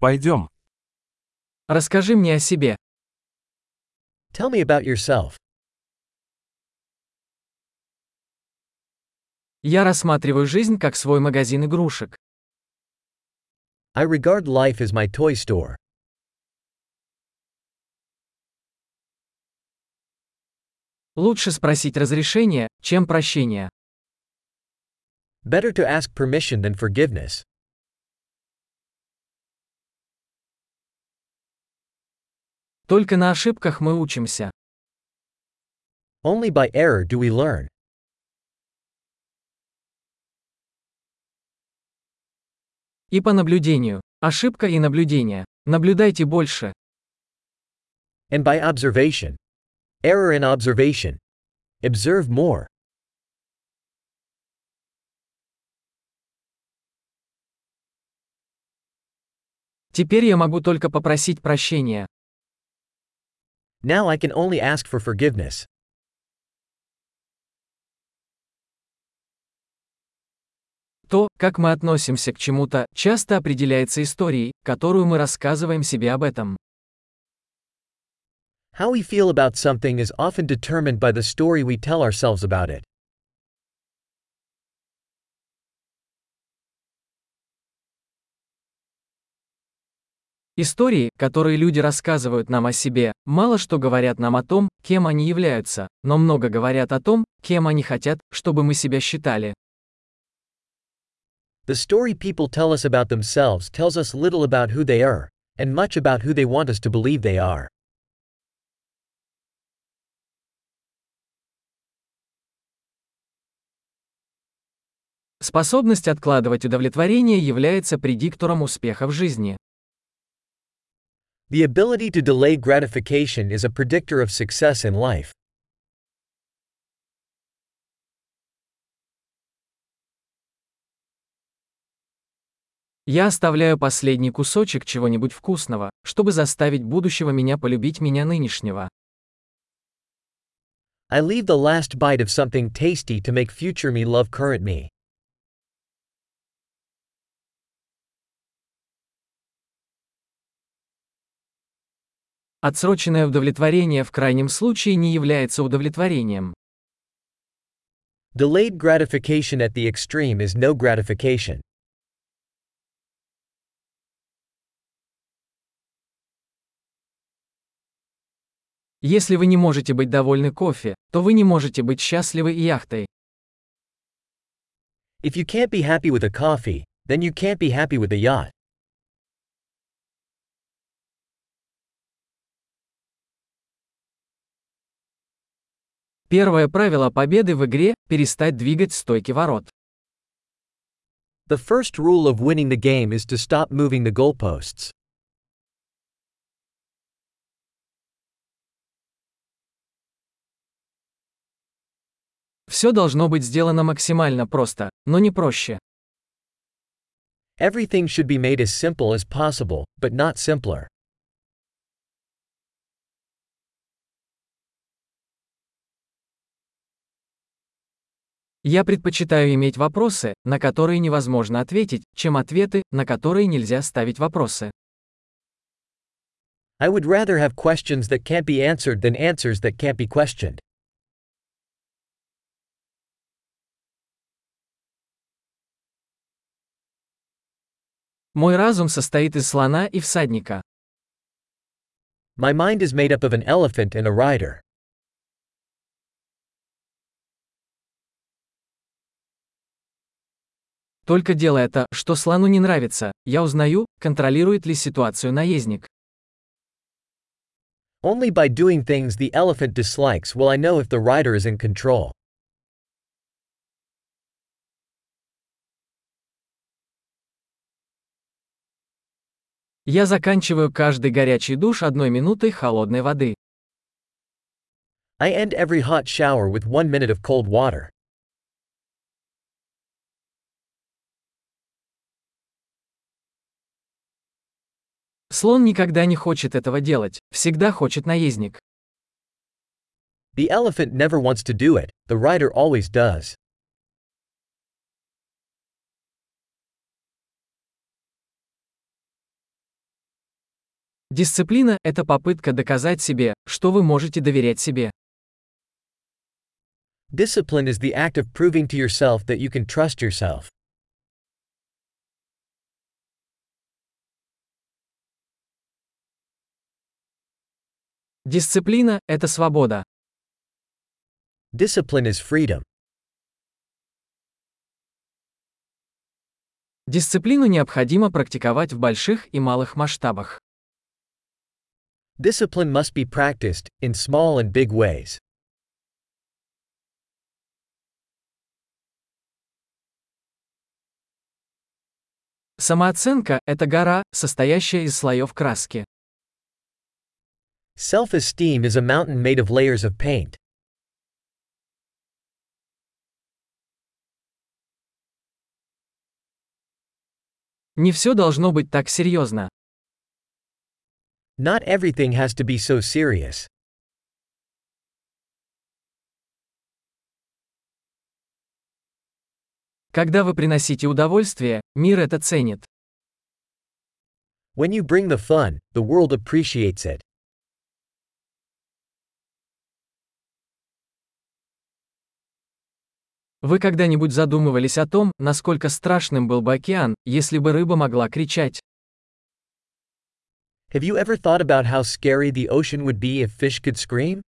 Пойдем. Расскажи мне о себе. Tell me about yourself. Я рассматриваю жизнь как свой магазин игрушек. I regard life as my toy store. Лучше спросить разрешение, чем прощение. Better to ask permission than forgiveness. Только на ошибках мы учимся. Only by error do we learn. И по наблюдению. Ошибка и наблюдение. Наблюдайте больше. And by observation. Error in observation. Observe more. Теперь я могу только попросить прощения. Now I can only ask for forgiveness. То, как мы относимся к чему-то, часто определяется историей, которую мы рассказываем себе об этом. How we feel about something is often determined by the story we tell ourselves about it. Истории, которые люди рассказывают нам о себе, мало что говорят нам о том, кем они являются, но много говорят о том, кем они хотят, чтобы мы себя считали. The story people tell us about themselves tells us little about who they are, and much about who they want us to believe they are. Способность откладывать удовлетворение является предиктором успеха в жизни. The ability to delay gratification is a predictor of success in life. Я оставляю последний кусочек чего-нибудь вкусного, чтобы заставить будущего меня полюбить меня нынешнего. I leave the last bite of something tasty to make future me love current me. Отсроченное удовлетворение в крайнем случае не является удовлетворением. Delayed gratification at the extreme is no gratification. Если вы не можете быть довольны кофе, то вы не можете быть счастливы и яхтой. If you can't be happy with a coffee, then you can't be happy with a yacht. Первое правило победы в игре – перестать двигать стойки ворот. The first rule of winning the game is to stop moving the goalposts. Все должно быть сделано максимально просто, но не проще. Everything should be made as simple as possible, but not simpler. Я предпочитаю иметь вопросы, на которые невозможно ответить, чем ответы, на которые нельзя ставить вопросы. I would rather have questions that can't be answered than answers that can't be questioned. Мой разум состоит из слона и всадника. My mind is made up of an elephant and a rider. Только делая это, что слону не нравится, я узнаю, контролирует ли ситуацию наездник. Only by doing things the elephant dislikes will I know if the rider is in control. Я заканчиваю каждый горячий душ одной минутой холодной воды. I end every hot shower with one minute of cold water. Слон никогда не хочет этого делать, всегда хочет наездник. The elephant never wants to do it, the rider always does. Дисциплина – это попытка доказать себе, что вы можете доверять себе. Discipline is the act of proving to yourself that you can trust yourself. Дисциплина – это свобода. Discipline is freedom. Дисциплину необходимо практиковать в больших и малых масштабах. Discipline must be practiced, in small and big ways. Самооценка – это гора, состоящая из слоев краски. Self esteem is a mountain made of layers of paint. Не все должно быть так серьезно. Not everything has to be so serious. Когда вы приносите удовольствие, мир это ценит. When you bring the fun, the world appreciates it. Вы когда-нибудь задумывались о том, насколько страшным был бы океан, если бы рыба могла кричать? Have you ever thought about how scary the ocean would be if fish could scream?